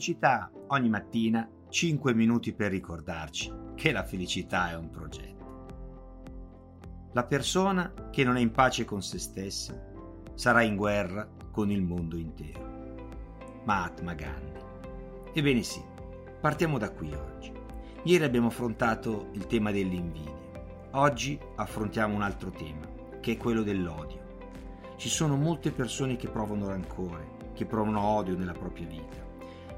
felicità ogni mattina 5 minuti per ricordarci che la felicità è un progetto. La persona che non è in pace con se stessa sarà in guerra con il mondo intero. Mahatma Gandhi. Ebbene sì, partiamo da qui oggi. Ieri abbiamo affrontato il tema dell'invidia. Oggi affrontiamo un altro tema, che è quello dell'odio. Ci sono molte persone che provano rancore, che provano odio nella propria vita.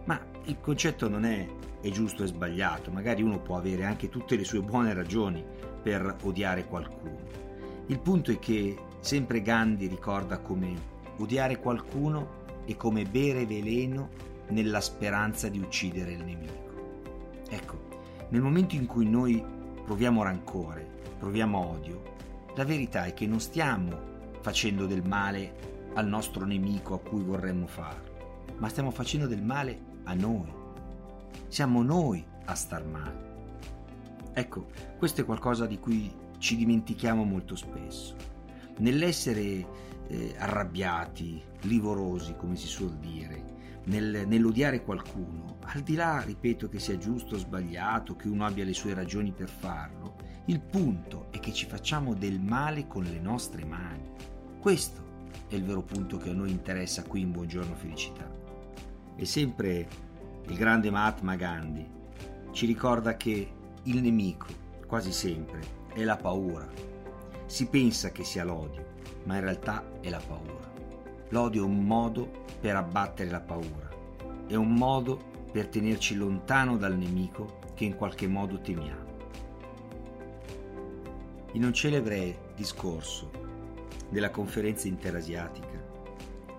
Ma il concetto non è è giusto e sbagliato, magari uno può avere anche tutte le sue buone ragioni per odiare qualcuno. Il punto è che sempre Gandhi ricorda come odiare qualcuno è come bere veleno nella speranza di uccidere il nemico. Ecco, nel momento in cui noi proviamo rancore, proviamo odio, la verità è che non stiamo facendo del male al nostro nemico a cui vorremmo farlo, ma stiamo facendo del male a noi. Siamo noi a star male. Ecco, questo è qualcosa di cui ci dimentichiamo molto spesso. Nell'essere eh, arrabbiati, livorosi, come si suol dire, nel, nell'odiare qualcuno, al di là, ripeto, che sia giusto o sbagliato, che uno abbia le sue ragioni per farlo, il punto è che ci facciamo del male con le nostre mani. Questo è il vero punto che a noi interessa qui in Buongiorno Felicità. E sempre il grande Mahatma Gandhi ci ricorda che il nemico, quasi sempre, è la paura. Si pensa che sia l'odio, ma in realtà è la paura. L'odio è un modo per abbattere la paura, è un modo per tenerci lontano dal nemico che in qualche modo temiamo. In un celebre discorso della conferenza interasiatica,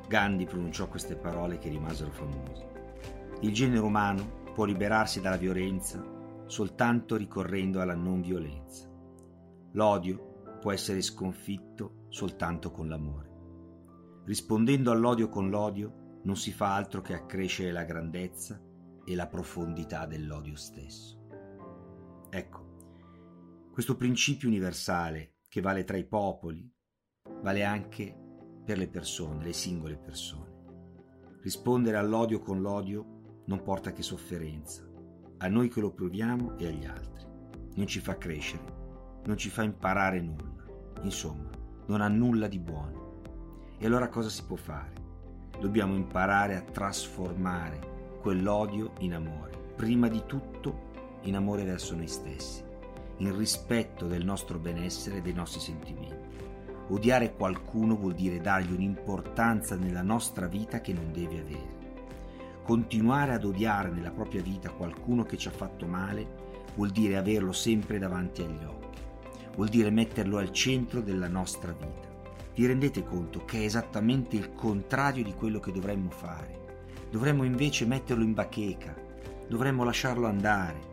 Gandhi pronunciò queste parole che rimasero famose. Il genere umano può liberarsi dalla violenza soltanto ricorrendo alla non violenza. L'odio può essere sconfitto soltanto con l'amore. Rispondendo all'odio con l'odio non si fa altro che accrescere la grandezza e la profondità dell'odio stesso. Ecco, questo principio universale che vale tra i popoli, vale anche per le persone, le singole persone. Rispondere all'odio con l'odio non porta che sofferenza, a noi che lo proviamo e agli altri. Non ci fa crescere, non ci fa imparare nulla. Insomma, non ha nulla di buono. E allora cosa si può fare? Dobbiamo imparare a trasformare quell'odio in amore. Prima di tutto in amore verso noi stessi, in rispetto del nostro benessere e dei nostri sentimenti. Odiare qualcuno vuol dire dargli un'importanza nella nostra vita che non deve avere. Continuare ad odiare nella propria vita qualcuno che ci ha fatto male vuol dire averlo sempre davanti agli occhi, vuol dire metterlo al centro della nostra vita. Vi rendete conto che è esattamente il contrario di quello che dovremmo fare? Dovremmo invece metterlo in bacheca, dovremmo lasciarlo andare.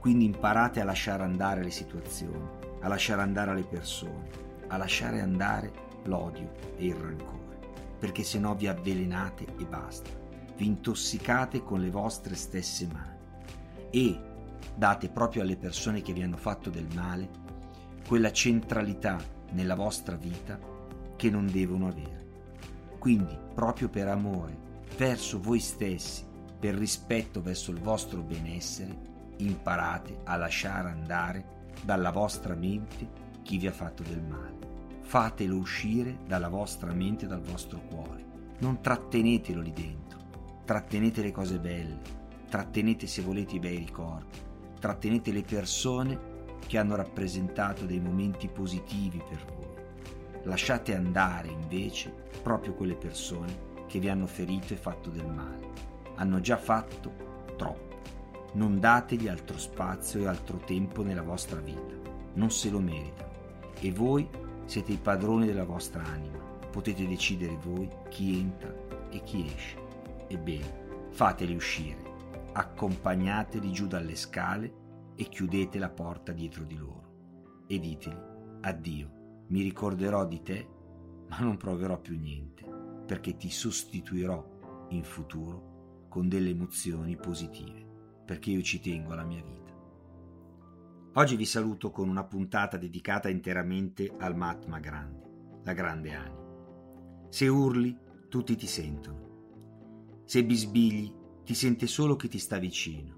Quindi imparate a lasciare andare le situazioni, a lasciare andare le persone, a lasciare andare l'odio e il rancore, perché se no vi avvelenate e basta, vi intossicate con le vostre stesse mani e date proprio alle persone che vi hanno fatto del male quella centralità nella vostra vita che non devono avere. Quindi, proprio per amore verso voi stessi, per rispetto verso il vostro benessere, imparate a lasciare andare dalla vostra mente chi vi ha fatto del male. Fatelo uscire dalla vostra mente e dal vostro cuore. Non trattenetelo lì dentro. Trattenete le cose belle. Trattenete se volete i bei ricordi. Trattenete le persone che hanno rappresentato dei momenti positivi per voi. Lasciate andare invece proprio quelle persone che vi hanno ferito e fatto del male. Hanno già fatto troppo. Non dategli altro spazio e altro tempo nella vostra vita. Non se lo meritano e voi siete i padroni della vostra anima. Potete decidere voi chi entra e chi esce. Ebbene, fateli uscire, accompagnateli giù dalle scale e chiudete la porta dietro di loro. E diteli, addio, mi ricorderò di te, ma non proverò più niente, perché ti sostituirò in futuro con delle emozioni positive, perché io ci tengo alla mia vita. Oggi vi saluto con una puntata dedicata interamente al Mahatma Grandi, la grande anima. Se urli, tutti ti sentono. Se bisbigli, ti sente solo chi ti sta vicino,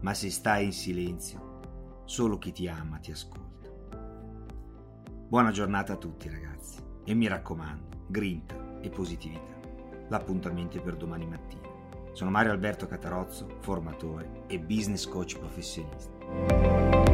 ma se stai in silenzio, solo chi ti ama ti ascolta. Buona giornata a tutti ragazzi e mi raccomando, grinta e positività. L'appuntamento è per domani mattina. Sono Mario Alberto Catarozzo, formatore e business coach professionista.